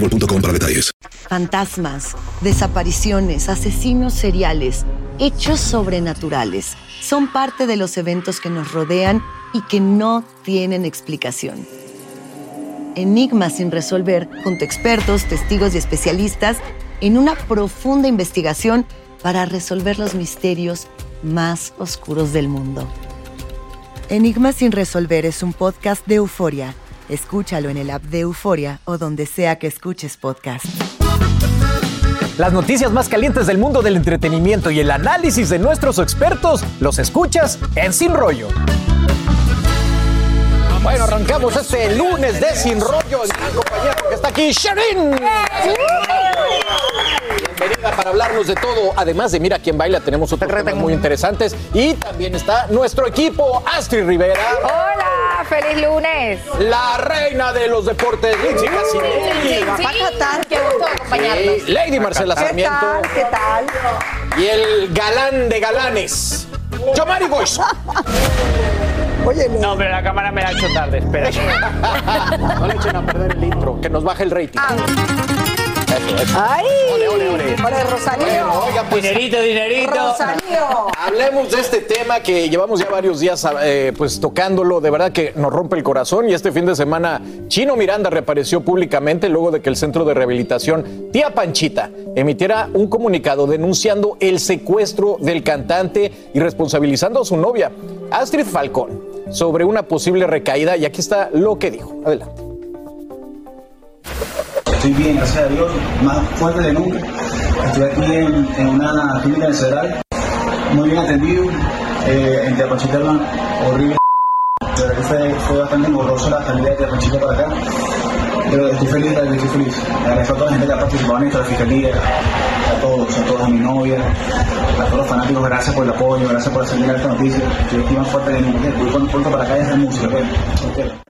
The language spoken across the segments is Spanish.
para detalles. Fantasmas, desapariciones, asesinos seriales, hechos sobrenaturales son parte de los eventos que nos rodean y que no tienen explicación. Enigmas sin resolver junto a expertos, testigos y especialistas en una profunda investigación para resolver los misterios más oscuros del mundo. Enigmas sin resolver es un podcast de euforia. Escúchalo en el app de Euforia o donde sea que escuches podcast. Las noticias más calientes del mundo del entretenimiento y el análisis de nuestros expertos los escuchas en Sin Rollo. Bueno, arrancamos este lunes de Sin Rollo. El gran compañero que está aquí, Sherin. Bienvenida para hablarnos de todo. Además de Mira quién baila, tenemos otros temas muy interesantes. Y también está nuestro equipo, Astrid Rivera. Hola, feliz lunes. La reina de los deportes, Lindsay Casinelli. Qué gusto acompañarnos. Sí, Lady Marcela Sarmiento. ¿Qué tal? Y el galán de galanes, Yomari Boys. No, pero la cámara me la ha hecho tarde, espera. No le echen a perder el intro, que nos baje el rating. Eso. ¡Ay! Ole, ole, ole. Rosalío. Bueno, oiga, pues, Dinerito, dinerito. Rosalío. Hablemos de este tema que llevamos ya varios días eh, pues tocándolo, de verdad que nos rompe el corazón y este fin de semana Chino Miranda reapareció públicamente luego de que el Centro de Rehabilitación Tía Panchita emitiera un comunicado denunciando el secuestro del cantante y responsabilizando a su novia, Astrid Falcón, sobre una posible recaída y aquí está lo que dijo. Adelante. Estoy bien, gracias a Dios, más fuerte de nunca. Estoy aquí en, una clínica en Cedral, muy bien atendido, eh, en Teapachita horrible. De verdad que fue, bastante engorroso la salida de Teapachita para acá. Pero estoy feliz, estoy feliz. Agradezco a toda la gente que ha participado en esto, a la fiscalía, a todos, a todos, a mi novia, a todos los fanáticos, gracias por el apoyo, gracias por hacerme esta noticia. Estoy aquí más fuerte de nunca. Con- pronto para acá y hacer música, pues. Ok.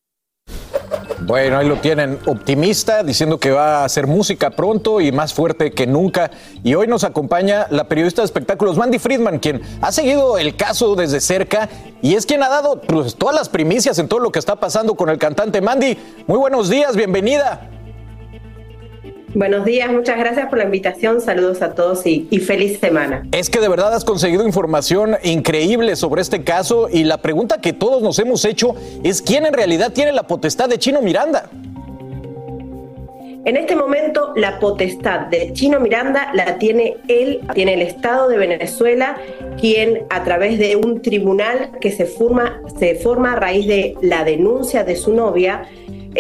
Bueno, ahí lo tienen, optimista, diciendo que va a hacer música pronto y más fuerte que nunca. Y hoy nos acompaña la periodista de espectáculos Mandy Friedman, quien ha seguido el caso desde cerca y es quien ha dado pues, todas las primicias en todo lo que está pasando con el cantante Mandy. Muy buenos días, bienvenida. Buenos días, muchas gracias por la invitación, saludos a todos y, y feliz semana. Es que de verdad has conseguido información increíble sobre este caso y la pregunta que todos nos hemos hecho es quién en realidad tiene la potestad de Chino Miranda. En este momento la potestad de Chino Miranda la tiene él, tiene el Estado de Venezuela, quien a través de un tribunal que se forma, se forma a raíz de la denuncia de su novia,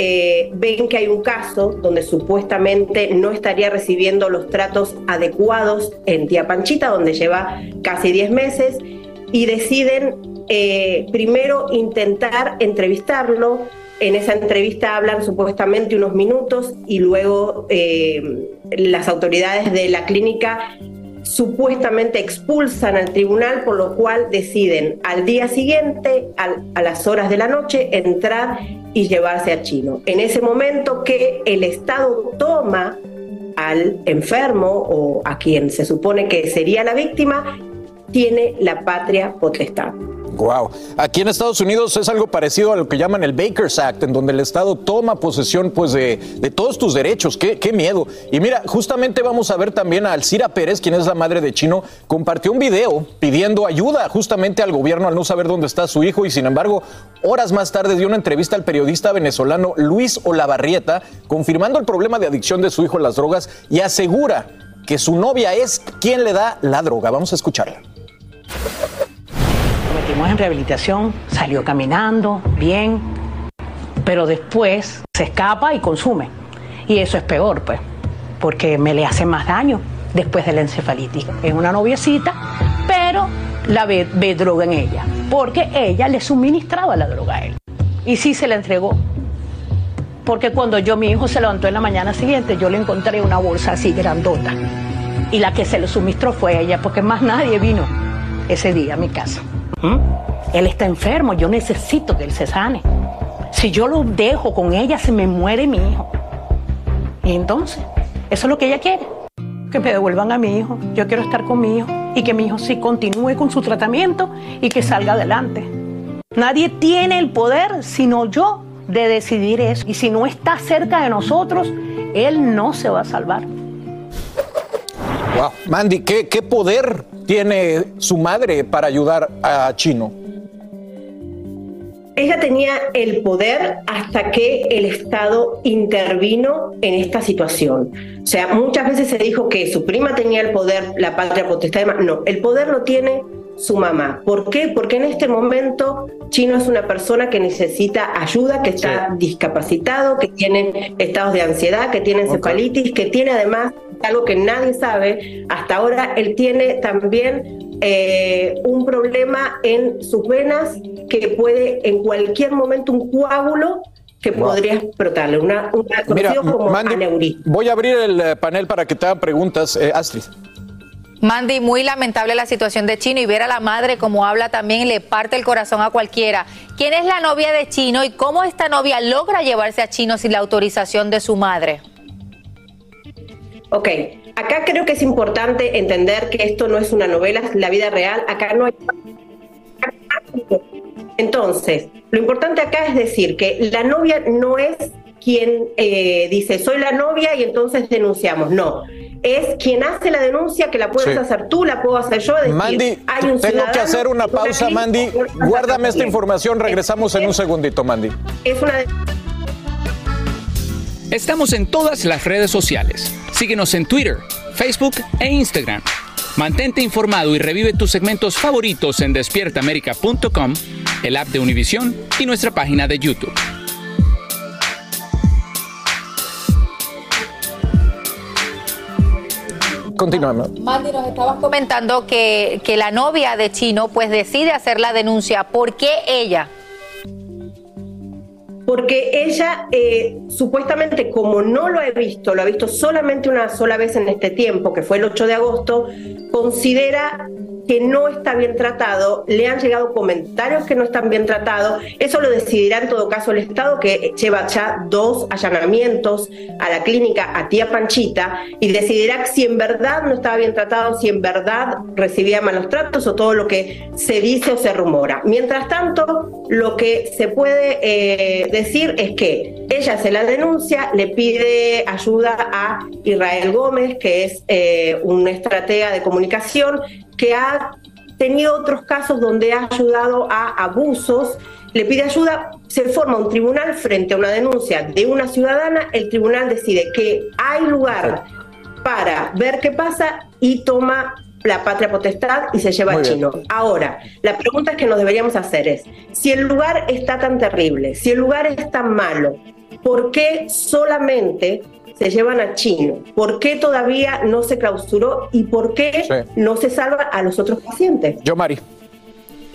eh, ven que hay un caso donde supuestamente no estaría recibiendo los tratos adecuados en Tía Panchita, donde lleva casi 10 meses, y deciden eh, primero intentar entrevistarlo. En esa entrevista hablan supuestamente unos minutos y luego eh, las autoridades de la clínica supuestamente expulsan al tribunal, por lo cual deciden al día siguiente, a las horas de la noche, entrar y llevarse a Chino. En ese momento que el Estado toma al enfermo o a quien se supone que sería la víctima, tiene la patria potestad. Wow. Aquí en Estados Unidos es algo parecido a lo que llaman el Baker's Act, en donde el Estado toma posesión pues, de, todos tus derechos. Qué, qué, miedo. Y mira, justamente vamos a ver también a Alcira Pérez, quien es la madre de Chino, compartió un video pidiendo ayuda justamente al gobierno al no saber dónde está su hijo y sin embargo, horas más tarde dio una entrevista al periodista venezolano Luis Olavarrieta, confirmando el problema de adicción de su hijo a las drogas y asegura que su novia es quien le da la droga. Vamos a escucharla en rehabilitación, salió caminando, bien, pero después se escapa y consume. Y eso es peor, pues, porque me le hace más daño después de la encefalitis. Es una noviecita, pero la ve, ve droga en ella, porque ella le suministraba la droga a él. Y sí se la entregó. Porque cuando yo, mi hijo se levantó en la mañana siguiente, yo le encontré una bolsa así grandota. Y la que se le suministró fue ella, porque más nadie vino ese día a mi casa. ¿Mm? Él está enfermo, yo necesito que él se sane. Si yo lo dejo con ella, se me muere mi hijo. Y entonces, eso es lo que ella quiere. Que me devuelvan a mi hijo. Yo quiero estar con mi hijo y que mi hijo sí continúe con su tratamiento y que salga adelante. Nadie tiene el poder, sino yo, de decidir eso. Y si no está cerca de nosotros, él no se va a salvar. Mandy, ¿qué, ¿qué, poder tiene su madre para ayudar a Chino? Ella tenía el poder hasta que el Estado intervino en esta situación. O sea, muchas veces se dijo que su prima tenía el poder, la patria potestad. No, el poder lo tiene su mamá. ¿Por qué? Porque en este momento Chino es una persona que necesita ayuda, que está sí. discapacitado, que tiene estados de ansiedad, que tiene encefalitis, okay. que tiene además algo que nadie sabe, hasta ahora él tiene también eh, un problema en sus venas que puede en cualquier momento un coágulo que wow. podría explotarle, una, una Mira, como Mandy, aneurisma. Voy a abrir el eh, panel para que te hagan preguntas, eh, Astrid. Mandy, muy lamentable la situación de Chino y ver a la madre como habla también le parte el corazón a cualquiera. ¿Quién es la novia de Chino y cómo esta novia logra llevarse a Chino sin la autorización de su madre? Ok, acá creo que es importante entender que esto no es una novela, es la vida real, acá no hay... Entonces, lo importante acá es decir que la novia no es quien eh, dice soy la novia y entonces denunciamos, no. Es quien hace la denuncia, que la puedes sí. hacer tú, la puedo hacer yo. Decir, Mandy, hay un tengo que hacer una pausa, una Mandy. Guárdame esta información, regresamos en un segundito, Mandy. Es una... Estamos en todas las redes sociales. Síguenos en Twitter, Facebook e Instagram. Mantente informado y revive tus segmentos favoritos en despiertaamerica.com, el app de Univision y nuestra página de YouTube. Continuamos. Mandy, nos estabas comentando que, que la novia de Chino pues decide hacer la denuncia. ¿Por qué ella? porque ella eh, supuestamente, como no lo ha visto, lo ha visto solamente una sola vez en este tiempo, que fue el 8 de agosto, considera que no está bien tratado, le han llegado comentarios que no están bien tratados, eso lo decidirá en todo caso el Estado, que lleva ya dos allanamientos a la clínica a tía Panchita, y decidirá si en verdad no estaba bien tratado, si en verdad recibía malos tratos o todo lo que se dice o se rumora. Mientras tanto, lo que se puede eh, decir es que ella hace la denuncia, le pide ayuda a Israel Gómez, que es eh, un estratega de comunicación, que ha tenido otros casos donde ha ayudado a abusos, le pide ayuda, se forma un tribunal frente a una denuncia de una ciudadana, el tribunal decide que hay lugar para ver qué pasa y toma la patria potestad y se lleva a chino. Ahora, la pregunta que nos deberíamos hacer es, si el lugar está tan terrible, si el lugar es tan malo, ¿por qué solamente se llevan a Chino? ¿Por qué todavía no se clausuró y por qué sí. no se salva a los otros pacientes? Yo, Mari.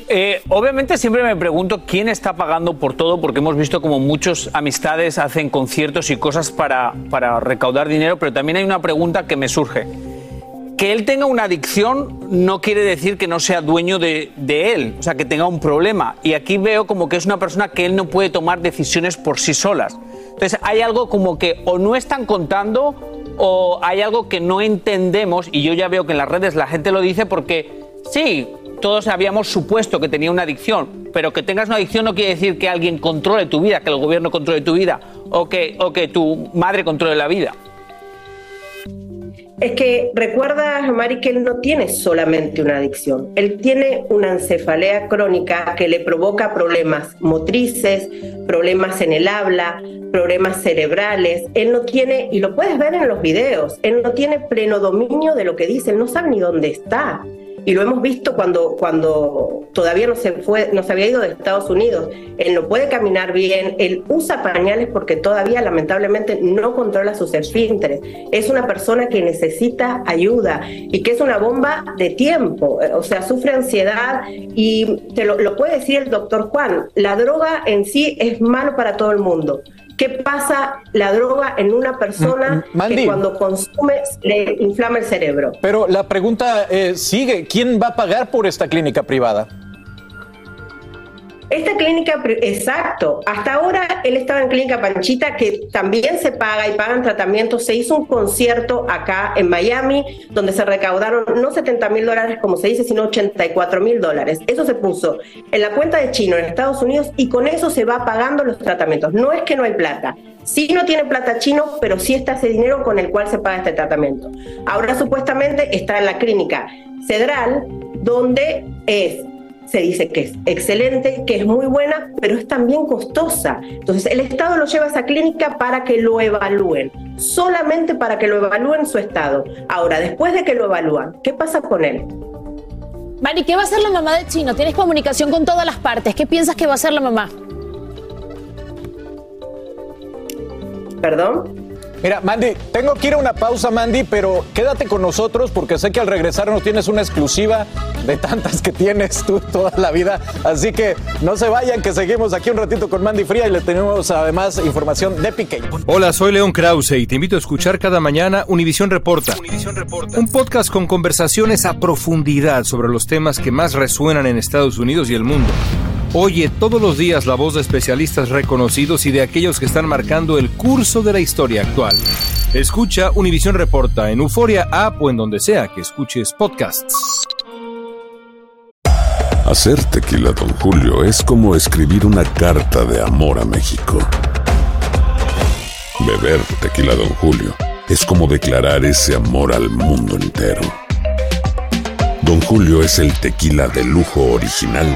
Eh, obviamente siempre me pregunto quién está pagando por todo, porque hemos visto como muchas amistades hacen conciertos y cosas para, para recaudar dinero, pero también hay una pregunta que me surge. Que él tenga una adicción no quiere decir que no sea dueño de, de él, o sea, que tenga un problema. Y aquí veo como que es una persona que él no puede tomar decisiones por sí solas. Entonces hay algo como que o no están contando o hay algo que no entendemos y yo ya veo que en las redes la gente lo dice porque sí, todos habíamos supuesto que tenía una adicción, pero que tengas una adicción no quiere decir que alguien controle tu vida, que el gobierno controle tu vida o que, o que tu madre controle la vida. Es que recuerda, Mari, que él no tiene solamente una adicción, él tiene una encefalea crónica que le provoca problemas motrices, problemas en el habla, problemas cerebrales. Él no tiene, y lo puedes ver en los videos, él no tiene pleno dominio de lo que dice, él no sabe ni dónde está y lo hemos visto cuando, cuando todavía no se, fue, no se había ido de Estados Unidos. Él no puede caminar bien, él usa pañales porque todavía lamentablemente no controla sus esfínteres. Es una persona que necesita ayuda y que es una bomba de tiempo, o sea, sufre ansiedad y te lo, lo puede decir el doctor Juan, la droga en sí es malo para todo el mundo qué pasa la droga en una persona Mm, Mandy. que cuando consume le inflama el cerebro. Pero la pregunta eh, sigue, ¿quién va a pagar por esta clínica privada? Esta clínica, exacto, hasta ahora él estaba en Clínica Panchita, que también se paga y pagan tratamientos. Se hizo un concierto acá en Miami, donde se recaudaron no 70 mil dólares, como se dice, sino 84 mil dólares. Eso se puso en la cuenta de Chino en Estados Unidos y con eso se va pagando los tratamientos. No es que no hay plata. Sí no tiene plata chino, pero sí está ese dinero con el cual se paga este tratamiento. Ahora supuestamente está en la clínica Cedral, donde es se dice que es excelente, que es muy buena, pero es también costosa. Entonces, el Estado lo lleva a esa clínica para que lo evalúen, solamente para que lo evalúen su estado. Ahora, después de que lo evalúan, ¿qué pasa con él? Mari, ¿qué va a hacer la mamá de Chino? Tienes comunicación con todas las partes. ¿Qué piensas que va a hacer la mamá? ¿Perdón? Mira, Mandy, tengo que ir a una pausa, Mandy, pero quédate con nosotros porque sé que al regresar nos tienes una exclusiva de tantas que tienes tú toda la vida. Así que no se vayan, que seguimos aquí un ratito con Mandy Fría y le tenemos además información de Piqué. Hola, soy León Krause y te invito a escuchar cada mañana Univisión Reporta. Un podcast con conversaciones a profundidad sobre los temas que más resuenan en Estados Unidos y el mundo. Oye todos los días la voz de especialistas reconocidos y de aquellos que están marcando el curso de la historia actual. Escucha Univisión Reporta en Euforia App o en donde sea que escuches podcasts. Hacer tequila, Don Julio, es como escribir una carta de amor a México. Beber tequila, Don Julio, es como declarar ese amor al mundo entero. Don Julio es el tequila de lujo original,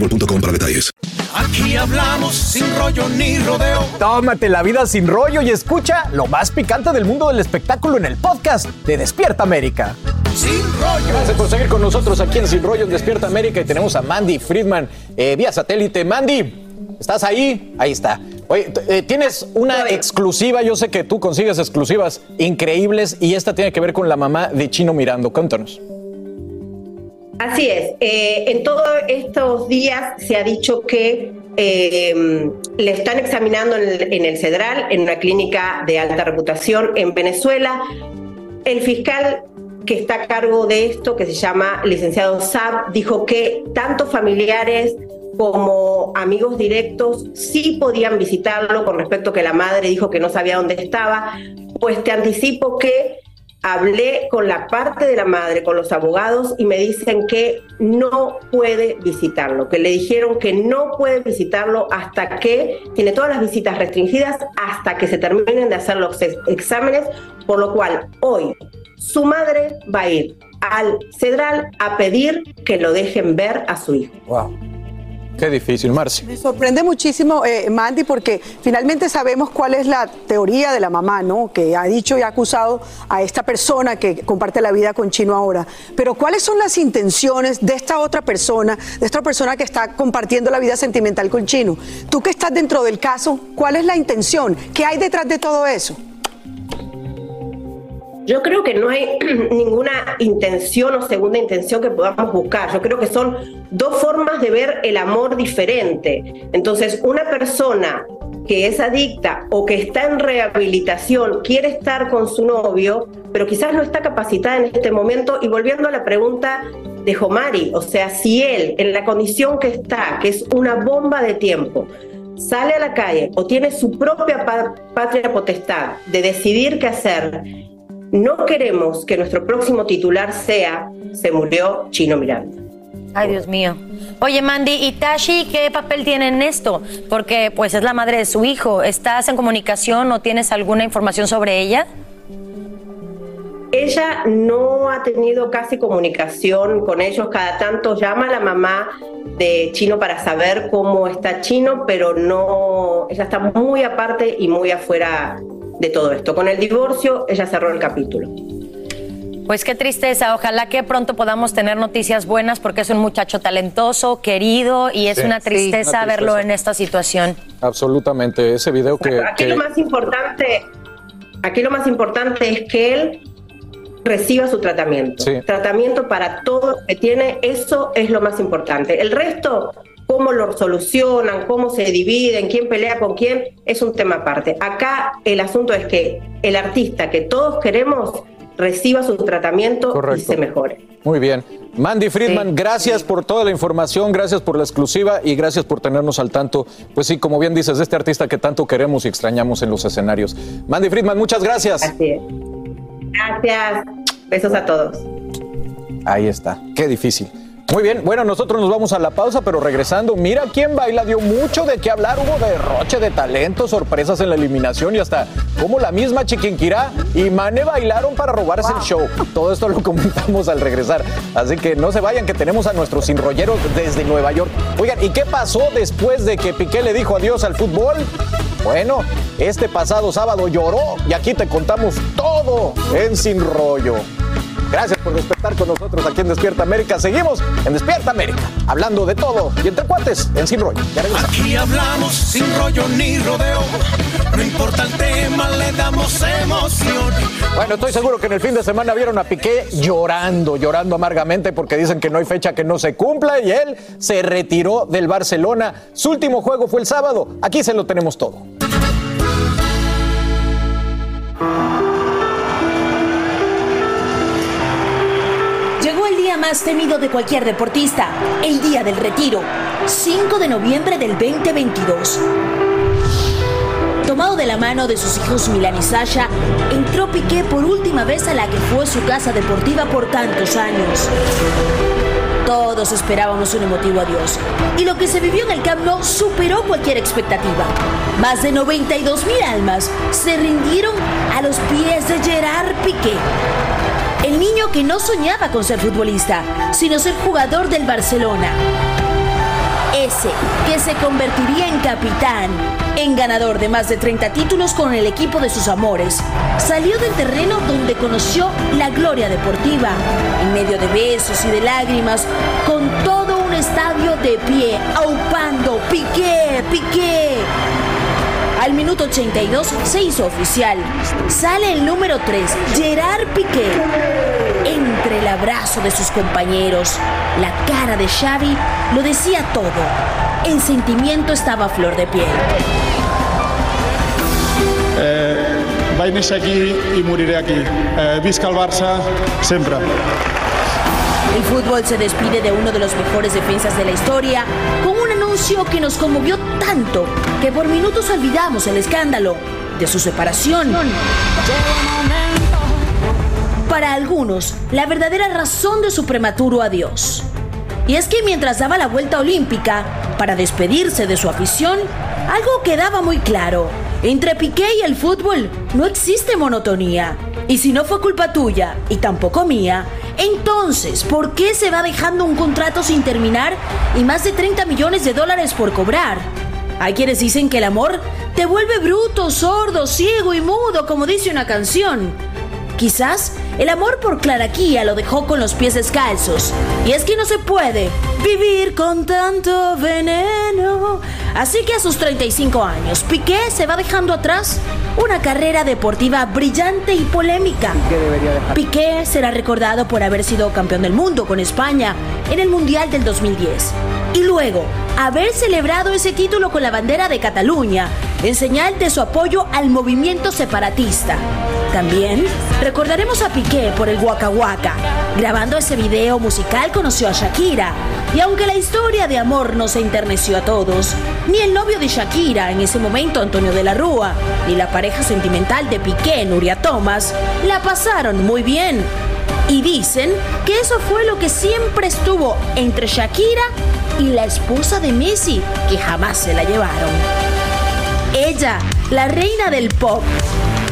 boostmobile.com para detalles. Aquí hablamos sin rollo ni rodeo. Tómate la vida sin rollo y escucha lo más picante del mundo del espectáculo en el podcast de Despierta América. Sin rollo. Gracias por seguir con nosotros aquí en Sin Rollo en Despierta América y tenemos a Mandy Friedman eh, vía satélite. Mandy, ¿estás ahí? Ahí está. Oye, eh, tienes una exclusiva, yo sé que tú consigues exclusivas increíbles y esta tiene que ver con la mamá de Chino Mirando. Cuéntanos. Así es. Eh, en todos estos días se ha dicho que eh, le están examinando en el, Cedral, en una clínica de alta reputación en Venezuela. El fiscal que está a cargo de esto, que se llama licenciado Saab, dijo que tanto familiares como amigos directos sí podían visitarlo con respecto a que la madre dijo que no sabía dónde estaba. Pues te anticipo que Hablé con la parte de la madre, con los abogados, y me dicen que no puede visitarlo, que le dijeron que no puede visitarlo hasta que tiene todas las visitas restringidas, hasta que se terminen de hacer los ex- exámenes, por lo cual hoy su madre va a ir al Cedral a pedir que lo dejen ver a su hijo. Wow. Qué difícil, Marci. Me sorprende muchísimo, eh, Mandy, porque finalmente sabemos cuál es la teoría de la mamá, ¿no? Que ha dicho y ha acusado a esta persona que comparte la vida con Chino ahora. Pero ¿cuáles son las intenciones de esta otra persona, de esta persona que está compartiendo la vida sentimental con Chino? Tú que estás dentro del caso, ¿cuál es la intención? ¿Qué hay detrás de todo eso? Yo creo que no hay ninguna intención o segunda intención que podamos buscar. Yo creo que son dos formas de ver el amor diferente. Entonces, una persona que es adicta o que está en rehabilitación quiere estar con su novio, pero quizás no está capacitada en este momento. Y volviendo a la pregunta de Jomari, o sea, si él en la condición que está, que es una bomba de tiempo, sale a la calle o tiene su propia pa- patria potestad de decidir qué hacer, no queremos que nuestro próximo titular sea se murió Chino Miranda. Ay, Dios mío. Oye, Mandy, ¿y Tashi qué papel tiene en esto? Porque pues es la madre de su hijo. ¿Estás en comunicación o tienes alguna información sobre ella? Ella no ha tenido casi comunicación con ellos, cada tanto llama a la mamá de Chino para saber cómo está Chino, pero no, ella está muy aparte y muy afuera de todo esto. Con el divorcio, ella cerró el capítulo. Pues qué tristeza. Ojalá que pronto podamos tener noticias buenas porque es un muchacho talentoso, querido y es Sí. una Sí, tristeza verlo en esta situación. Absolutamente. Ese video que. Aquí que- lo más importante, aquí lo más importante es que él reciba su tratamiento. Sí. Tratamiento para todo lo que tiene, eso es lo más importante. El resto, cómo lo solucionan, cómo se dividen, quién pelea con quién, es un tema aparte. Acá el asunto es que el artista que todos queremos reciba su tratamiento y se mejore. Muy bien. Mandy Friedman, gracias por toda la información, gracias por la exclusiva y gracias por tenernos al tanto, pues sí, como bien dices, de este artista que tanto queremos y extrañamos en los escenarios. Mandy Friedman, muchas gracias. Así es. Gracias. Besos a todos. Ahí está, qué difícil. Muy bien, bueno, nosotros nos vamos a la pausa, pero regresando, mira quién baila, dio mucho de qué hablar, hubo derroche de talento, sorpresas en la eliminación y hasta como la misma Chiquinquirá y Mane bailaron para robarse el show. Todo esto lo comentamos al regresar, así que no se vayan que tenemos a nuestros sinrolleros desde Nueva York. Oigan, ¿y qué pasó después de que Piqué le dijo adiós al fútbol? Bueno, este pasado sábado lloró y aquí te contamos todo en Sin Rollo. Gracias por despertar con nosotros aquí en Despierta América. Seguimos en Despierta América, hablando de todo y entre cuates en Sin Rollo. Aquí hablamos sin rollo ni rodeo. No importa el tema, le damos emoción. Bueno, estoy seguro que en el fin de semana vieron a Piqué llorando, llorando amargamente porque dicen que no hay fecha que no se cumpla y él se retiró del Barcelona. Su último juego fue el sábado. Aquí se lo tenemos todo. Más temido de cualquier deportista, el día del retiro, 5 de noviembre del 2022. Tomado de la mano de sus hijos Milan y Sasha, entró Piqué por última vez a la que fue su casa deportiva por tantos años. Todos esperábamos un emotivo adiós. Y lo que se vivió en el Camp superó cualquier expectativa. Más de 92 mil almas se rindieron a los pies de Gerard Piqué. El niño que no soñaba con ser futbolista, sino ser jugador del Barcelona. Ese que se convertiría en capitán, en ganador de más de 30 títulos con el equipo de sus amores, salió del terreno donde conoció la gloria deportiva, en medio de besos y de lágrimas, con todo un estadio de pie, aupando, Piqué, Piqué. Al minuto 82 se hizo oficial. Sale el número 3, Gerard Piqué. Entre el abrazo de sus compañeros, la cara de Xavi lo decía todo. El sentimiento estaba a flor de piel. Eh, vaig néixer aquí i moriré aquí. Eh, visca el Barça sempre. El fútbol se despide de uno de los mejores defensas de la historia con anuncio que nos conmovió tanto que por minutos olvidamos el escándalo de su separación. para algunos, la verdadera razón de su prematuro adiós. Y es que mientras daba la vuelta olímpica para despedirse de su afición, algo quedaba muy claro. Entre Piqué y el fútbol no existe monotonía. Y si no fue culpa tuya y tampoco mía, entonces, ¿por qué se va dejando un contrato sin terminar y más de 30 millones de dólares por cobrar? Hay quienes dicen que el amor te vuelve bruto, sordo, ciego y mudo, como dice una canción. Quizás el amor por Claraquía lo dejó con los pies descalzos. Y es que no se puede vivir con tanto veneno. Así que a sus 35 años, Piqué se va dejando atrás una carrera deportiva brillante y polémica. Piqué será recordado por haber sido campeón del mundo con España en el Mundial del 2010. Y luego, haber celebrado ese título con la bandera de Cataluña, en señal de su apoyo al movimiento separatista. También recordaremos a Piqué por el Waka Waka. Grabando ese video musical conoció a Shakira. Y aunque la historia de amor no se enterneció a todos, ni el novio de Shakira en ese momento, Antonio de la Rúa, ni la pareja sentimental de Piqué, Nuria Thomas, la pasaron muy bien. Y dicen que eso fue lo que siempre estuvo entre Shakira y la esposa de Messi, que jamás se la llevaron. Ella, la reina del pop.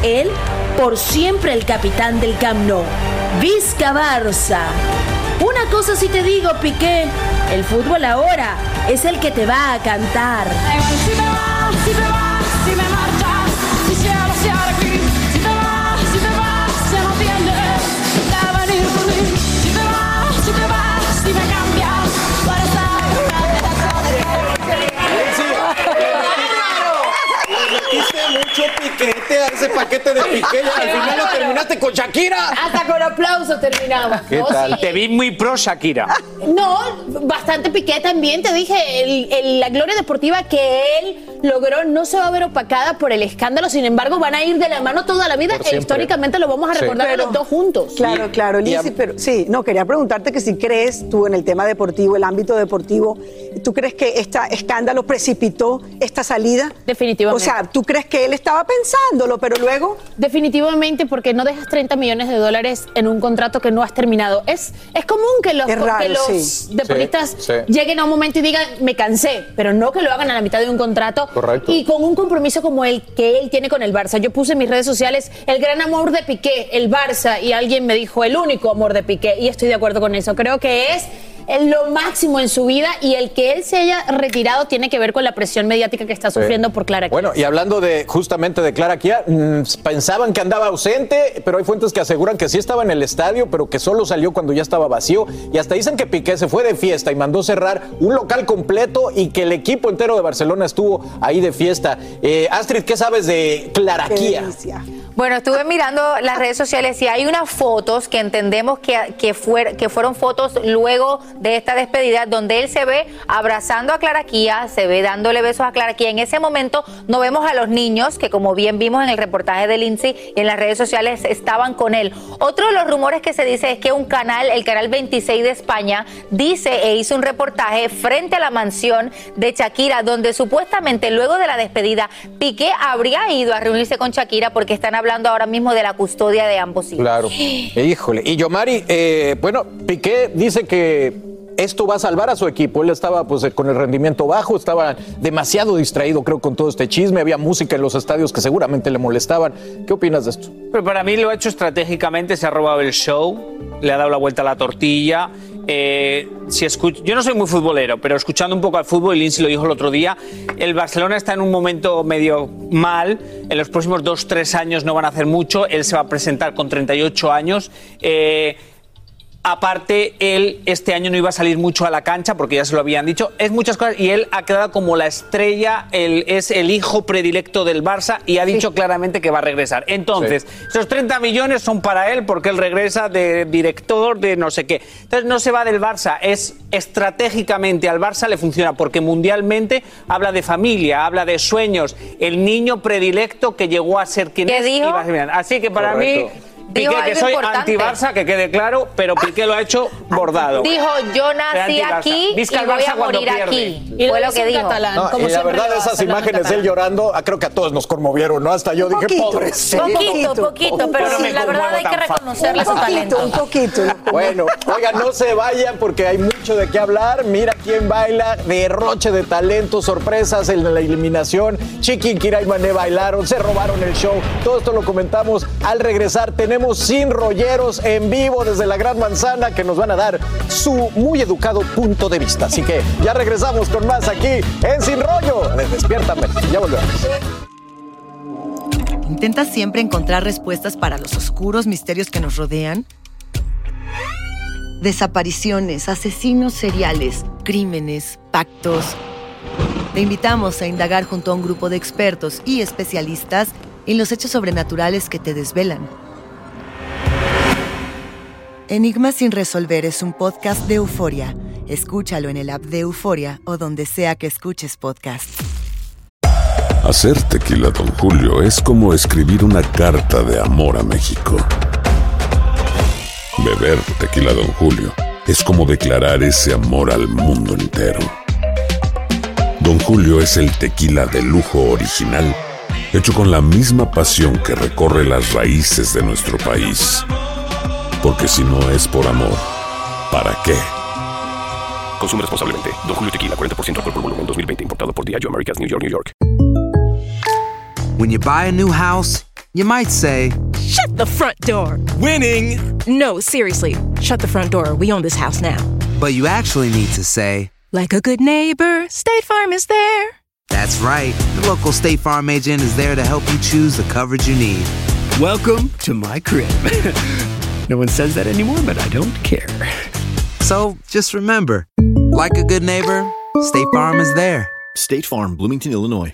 Él, por siempre el capitán del Camp Nou. Vizca Barça. Una cosa sí te digo, Piqué, el fútbol ahora es el que te va a cantar. Ese paquete de piqué y al final lo terminaste con Shakira. Hasta con aplauso terminamos. ¿Qué ¿no? tal? Sí. Te vi muy pro Shakira. No, bastante piqué también. Te dije, el- el- la gloria deportiva que él logró no se va a ver opacada por el escándalo. Sin embargo, van a ir de la mano toda la vida e históricamente lo vamos a Sí. recordar a Pero- los dos juntos. Claro, claro, Lizzy, pero sí, no, quería preguntarte que si crees tú en el tema deportivo, el ámbito deportivo, ¿tú crees que este escándalo precipitó esta salida? Definitivamente. O sea, ¿tú crees que él estaba pensándolo, pero luego... Definitivamente, porque no dejas 30 millones de dólares en un contrato que no has terminado. Es, es común que los, Es raro, que los sí. deportistas Sí, sí. lleguen a un momento y digan, me cansé, pero no que lo hagan a la mitad de un contrato. Correcto. Y con un compromiso como el que él tiene con el Barça. Yo puse en mis redes sociales el gran amor de Piqué, el Barça, y alguien me dijo el único amor de Piqué, y estoy de acuerdo con eso. Creo que es lo máximo en su vida y el que él se haya retirado tiene que ver con la presión mediática que está Sí. sufriendo por Clara Bueno, y hablando de justamente de Clara Kia, mm, pensaban que andaba ausente, pero hay fuentes que aseguran que sí estaba en el estadio, pero que solo salió cuando ya estaba vacío. Y hasta dicen que Piqué se fue de fiesta y mandó cerrar un local completo y que el equipo entero de Barcelona estuvo ahí de fiesta. Eh, Astrid, ¿qué sabes de Clara Kia? Bueno, estuve mirando las redes sociales y hay unas fotos que entendemos que, que, fuer- que fueron fotos luego de esta despedida, donde él se ve abrazando a Clara Kia, se ve dándole besos a Clara Kia. En ese momento no vemos a los niños, que como bien vimos en el reportaje de Lindsay y en las redes sociales, estaban con él. Otro de los rumores que se dice es que un canal, el canal 26 de España, dice e hizo un reportaje frente a la mansión de Shakira, donde supuestamente luego de la despedida, Piqué habría ido a reunirse con Shakira porque están hablando ahora mismo de la custodia de ambos hijos. Claro. Híjole. Y Yomari, eh, bueno, Piqué dice que esto va a salvar a su equipo. Él estaba pues eh, con el rendimiento bajo, estaba demasiado distraído, creo, con todo este chisme. Había música en los estadios que seguramente le molestaban. ¿Qué opinas de esto? Pero para mí lo ha hecho estratégicamente, se ha robado el show, le ha dado la vuelta a la tortilla. Eh, si escuch- yo no soy muy futbolero, pero escuchando un poco al fútbol, y Lindsay lo dijo el otro día, el Barcelona está en un momento medio mal, en los próximos dos, tres años no van a hacer mucho, él se va a presentar con 38 años. Eh, Aparte, él este año no iba a salir mucho a la cancha porque ya se lo habían dicho. Es muchas cosas y él ha quedado como la estrella, él es el hijo predilecto del Barça y ha dicho claramente que va a regresar. Entonces, esos 30 millones son para él porque él regresa de director de no sé qué. Entonces, no se va del Barça, es estratégicamente al Barça le funciona porque mundialmente habla de familia, habla de sueños, el niño predilecto que llegó a ser quien es. y va a ser- Así que para Correcto. mí Piqué, que soy anti-Barça, que quede claro, pero Piqué lo ha hecho bordado. Dijo, yo nací aquí y voy a morir aquí. Y lo Fue lo que dijo. catalán. No, como y la verdad, esas imágenes de él llorando, ah, creo que a todos nos conmovieron, ¿no? Hasta yo dije, poquito. pobrecito. Poquito, poquito, pero Pero sí, la verdad hay que reconocerle su Un poquito, talento. un poquito. Bueno, oigan, no se vayan porque hay mucho de qué hablar. Mira quién baila, derroche de talento, sorpresas en la eliminación. Chiqui Kira y Mané bailaron, se robaron el show. Todo esto lo comentamos al regresar. Tenemos sin rolleros en vivo desde la Gran Manzana que nos van a dar su muy educado punto de vista. Así que ya regresamos con más aquí en Sin Rollo. de Despiértame. Ya volvemos. ¿Intentas siempre encontrar respuestas para los oscuros misterios que nos rodean? Desapariciones, asesinos seriales, crímenes, pactos. Te invitamos a indagar junto a un grupo de expertos y especialistas en los hechos sobrenaturales que te desvelan. Enigma sin resolver es un podcast de euforia. Escúchalo en el app de Euforia o donde sea que escuches podcast. Hacer tequila, Don Julio, es como escribir una carta de amor a México. Beber tequila, Don Julio, es como declarar ese amor al mundo entero. Don Julio es el tequila de lujo original, hecho con la misma pasión que recorre las raíces de nuestro país. Porque si no es por amor, ¿para qué? Consume responsablemente. Don Julio Tequila, 40% alcohol por volumen, 2020. Importado por Diageo Americas, New York, New York. When you buy a new house, you might say, Shut the front door. Winning. No, seriously. Shut the front door. We own this house now. but you actually need to say, Like a good neighbor, State Farm is there. That's right. The local State Farm agent is there to help you choose the coverage you need. Welcome to my crib. no one says that anymore, but I don't care. So just remember, like a good neighbor, State Farm is there. State Farm, Bloomington, Illinois.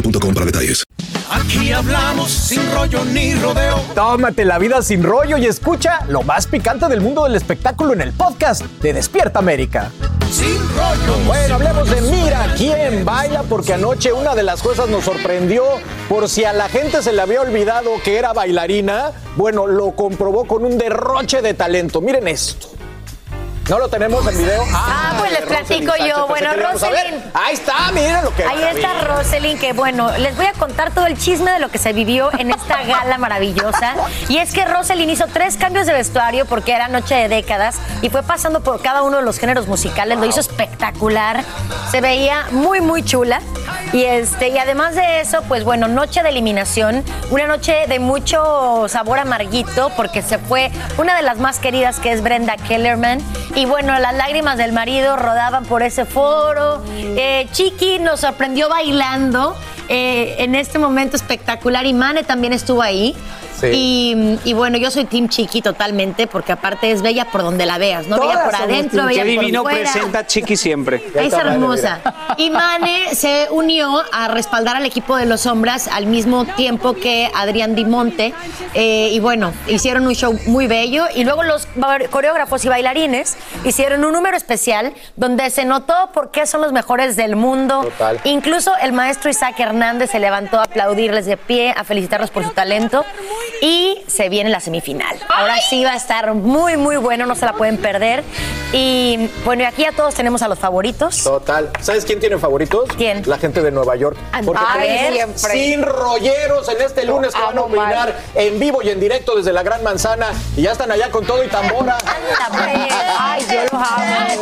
para detalles. Aquí hablamos sin rollo ni rodeo. Tómate la vida sin rollo y escucha lo más picante del mundo del espectáculo en el podcast de Despierta América. Sin rollo. Bueno, hablemos de Mira quién baila, porque anoche una de las cosas nos sorprendió. Por si a la gente se le había olvidado que era bailarina, bueno, lo comprobó con un derroche de talento. Miren esto. ¿No lo tenemos en video? Ah, pues les platico Roselyn yo. Bueno, ver. Roselyn. Ahí está, miren lo que Ahí está. Roselyn, que bueno, les voy a contar todo el chisme de lo que se vivió en esta gala maravillosa. Y es que Roselyn hizo tres cambios de vestuario porque era noche de décadas y fue pasando por cada uno de los géneros musicales. Lo hizo espectacular. Se veía muy, muy chula. Y este, y además de eso, pues bueno, noche de eliminación, una noche de mucho sabor amarguito, porque se fue una de las más queridas que es Brenda Kellerman. Y bueno, las lágrimas del marido rodaban por ese foro. Eh, Chiqui nos sorprendió bailando eh, en este momento espectacular y Mane también estuvo ahí. Sí. Y, y bueno, yo soy Team Chiqui totalmente, porque aparte es bella por donde la veas, ¿no? bella por adentro, bella por divino fuera. presenta Chiqui siempre. Es hermosa. Y Mane se unió a respaldar al equipo de los hombres al mismo tiempo que Adrián Dimonte. Eh, y bueno, hicieron un show muy bello. Y luego los coreógrafos y bailarines hicieron un número especial donde se notó por qué son los mejores del mundo. Total. Incluso el maestro Isaac Hernández se levantó a aplaudirles de pie, a felicitarlos por su talento. Y se viene la semifinal. Ahora sí va a estar muy, muy bueno, no se la pueden perder. Y bueno, y aquí ya todos tenemos a los favoritos. Total. ¿Sabes quién tiene favoritos? ¿Quién? La gente de Nueva York. Porque Ay, siempre. sin rolleros en este lunes que van a opinar en vivo y en directo desde la Gran Manzana. Y ya están allá con todo y tambora. Ay, yo los amo.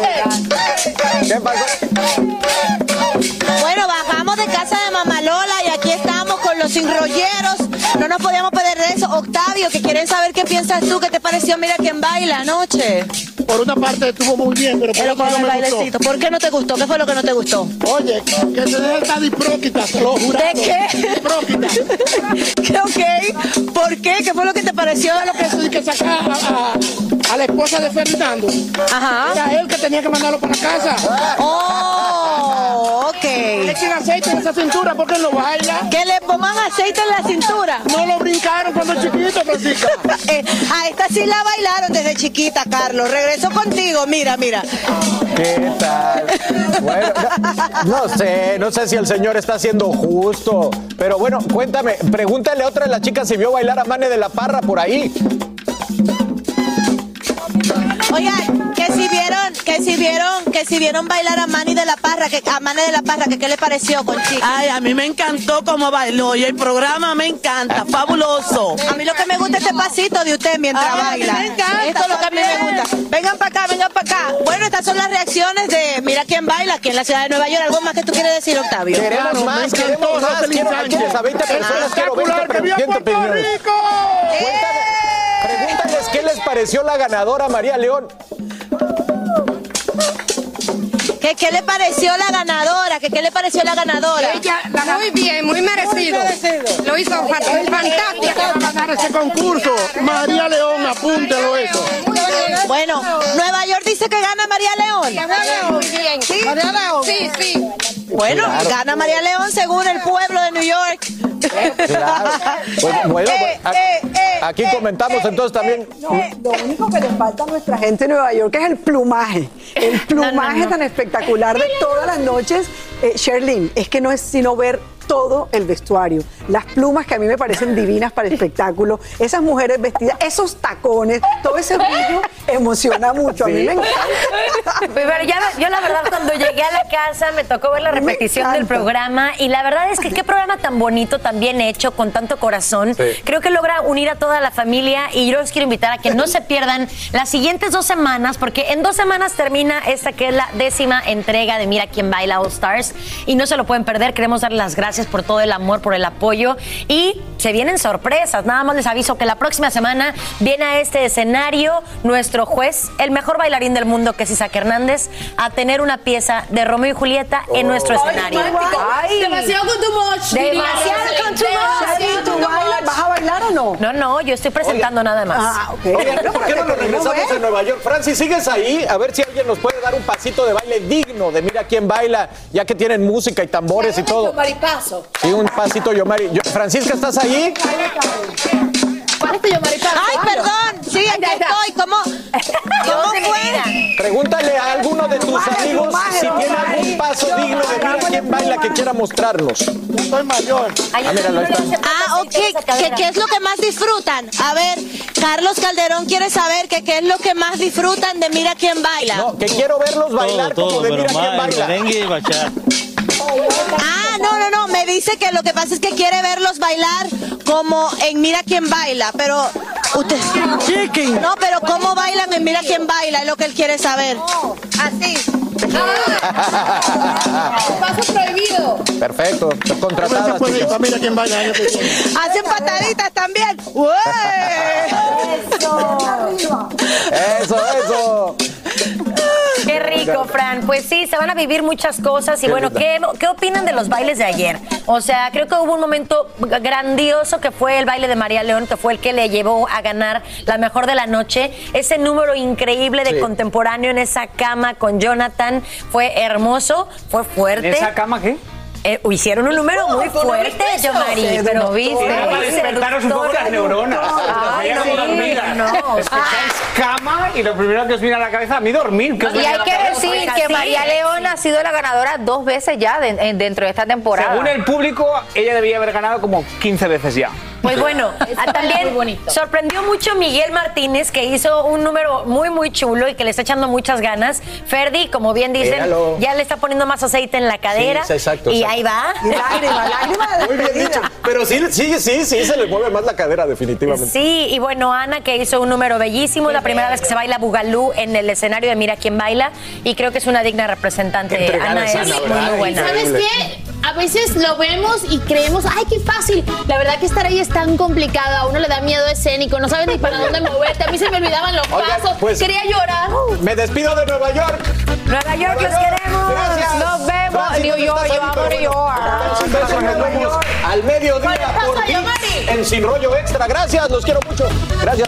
¿Qué pasó? Bueno, bajamos de casa de Mamá Lola y aquí estamos con los sinrolleros. No nos podíamos perder de eso. Octavio, que quieren saber qué piensas tú, qué te pareció Mira quién baila anoche. por una parte estuvo muy bien, pero por Pero otra no gustó. bailecito. ¿Por qué no te gustó? ¿Qué fue lo que no te gustó? Oye, que se deje estar hipróquita, te lo juro. ¿De qué? ¿Qué, ok. ¿Por qué? ¿Qué fue lo que te pareció? lo que se que sacar a, a- a la esposa de Fernando. Ajá. Era él que tenía que mandarlo para casa. Oh, ok. Le echen aceite en esa cintura porque él no baila. Que le pongan aceite en la cintura. No lo brincaron cuando chiquito, Francisca. Eh, a esta sí la bailaron desde chiquita, Carlos. Regreso contigo, mira, mira. ¿Qué tal? Bueno, no, sé, no sé si el señor está siendo justo. Pero bueno, cuéntame, pregúntale a otra de las chicas si vio bailar a Mane de la Parra por ahí. Oigan, que si que si vieron, que si vieron bailar a Manny de la Parra, que a Mane de la Parra, que qué le pareció con Chiqui. Ay, a mí me encantó cómo bailó y el programa me encanta, fabuloso. A mí lo que me gusta es este pasito de usted mientras Ay, a mí baila. me encanta Esto es lo que a mí me gusta. Vengan para acá, vengan para acá. Bueno, estas son las reacciones de Mira quién baila aquí en la ciudad de Nueva York. ¿Algo más que tú quieres decir, Octavio? Queremos más, queremos más. Quiero, ¿Quieres a 20 personas? Quiero 20 que vio a 20 Puerto opiniones. Rico! Pregúntales qué les pareció la ganadora María León. ¿Qué, ¿Qué le pareció la ganadora? ¿Qué, ¿Qué le pareció la ganadora? Muy bien, muy merecido. Lo hizo fa- fantástico. ganar ese concurso. María León, apúntelo eso. Bueno, Nueva York dice que gana María León. Muy bien. ¿Sí? María León. Sí, sí. Bueno, Claro. gana María León según el pueblo de New York. Claro. Pues, bueno, Eh, a- eh, eh, aquí comentamos entonces también. Lo único que le falta a nuestra gente en Nueva York es el plumaje. El plumaje tan espectacular de todas las noches. Eh, Sherlyn, es que no es sino ver todo el vestuario. Las plumas que a mí me parecen divinas para el espectáculo, esas mujeres vestidas, esos tacones, todo ese brillo emociona mucho. A mí me encanta. Pero ya, yo la verdad cuando llegué a la casa me tocó ver la repetición del programa y la verdad es que qué programa tan bonito, tan bien hecho, con tanto corazón. Sí. Creo que logra unir a toda la familia y yo los quiero invitar a que no se pierdan las siguientes dos semanas porque en dos semanas termina esta que es la décima entrega de Mira quién baila All Stars y no se lo pueden perder. Queremos darles las gracias por todo el amor, por el apoyo y se vienen sorpresas. Nada más les aviso que la próxima semana viene a este escenario nuestro juez, el mejor bailarín del mundo que es Isaac Hernández, a tener una pieza de Romeo y Julieta en nuestro Ay, escenario. romántico. Demasiado con too much, diría. Demasiado con much. ¿Vas a bailar o no? No, no, yo estoy presentando nada más. Ah, ok. Oye, ¿por qué no nos regresamos a Nueva York? Francis, ¿sigues ahí? A ver si alguien nos puede dar un pasito de baile digno de Mira quién baila, ya que tienen música y tambores y todo. Maripaso. Sí, un pasito, Yomari. Yo- Francisca, ¿estás yo, maripaso? Ay, perdón. Sí, aquí estoy. ¿Cómo, cómo fue? Pregúntale a alguno de tus amigos si tiene algún paso digno de Mira quién baila que quiera mostrarnos. Soy mayor. Ah, míralo, ahí está. Ah, ok. ¿Qué, qué es lo que más disfrutan? A ver, Carlos Calderón quiere saber que qué es lo que más disfrutan de Mira quién baila. No, que quiero verlos bailar como de Mira quién baila. y bachata. Ah, no, no, no. Me dice que lo que pasa es que quiere verlos bailar como en Mira quién baila, pero usted. No, pero cómo bailan en Mira quién baila es lo que él quiere saber. Así. Paso prohibido. Perfecto, para Mira quién baila. Hacen pataditas también. ¡Ué! Eso, eso. Qué rico, Fran. Pues sí, se van a vivir muchas cosas. Y Qué bueno. ¿qué, ¿qué opinan de los bailes de ayer? O sea, creo que hubo un momento grandioso que fue el baile de María León, que fue el que le llevó a ganar la mejor de la noche. Ese número increíble de Sí. contemporáneo en esa cama con Jonathan fue hermoso, fue fuerte. ¿En esa cama qué? Eh, hicieron un número muy ¿tú no fuerte, eso? Yomari, Sí, pero viste. Despertaros un poco las neuronas. Ay, dormidas. no. Escucháis cama y lo primero que os viene a la cabeza, a mí dormir. ¿qué os Y hay que decir que María León ha sido la ganadora dos veces ya de- en- dentro de esta temporada. Según el público, ella debía haber ganado como 15 veces ya. Pues bueno, ah, también sorprendió mucho Miguel Martínez, que hizo un número muy, muy chulo y que le está echando muchas ganas. Ferdi, como bien dicen, ya le está poniendo más aceite en la cadera. Sí, exacto, Y exacto. ahí va. Y lágrima, lágrima Muy bien dicho. Pero sí, sí, sí, sí, se le mueve más la cadera, definitivamente. Sí, y bueno, Ana que hizo un número bellísimo, la primera vez que se baila Bugalú en el escenario de Mira quién baila, y creo que es una digna representante. Ana es Ana, muy, buena. ¿Sabes qué? A veces lo vemos y creemos, ay, qué fácil. La verdad que estar ahí es tan complicado, a uno le da miedo escénico, no sabes ni para dónde moverte. A mí se me olvidaban los Oigan, pasos, pues- quería llorar. Me despido de Nueva York. Nueva York, los queremos. Gracias. Nos vemos. Francis, New ¿dónde York, yo amo New York. Un beso, nos vemos al mediodía por Yamari? en Sin Rollo Extra. Gracias, los quiero mucho. Gracias.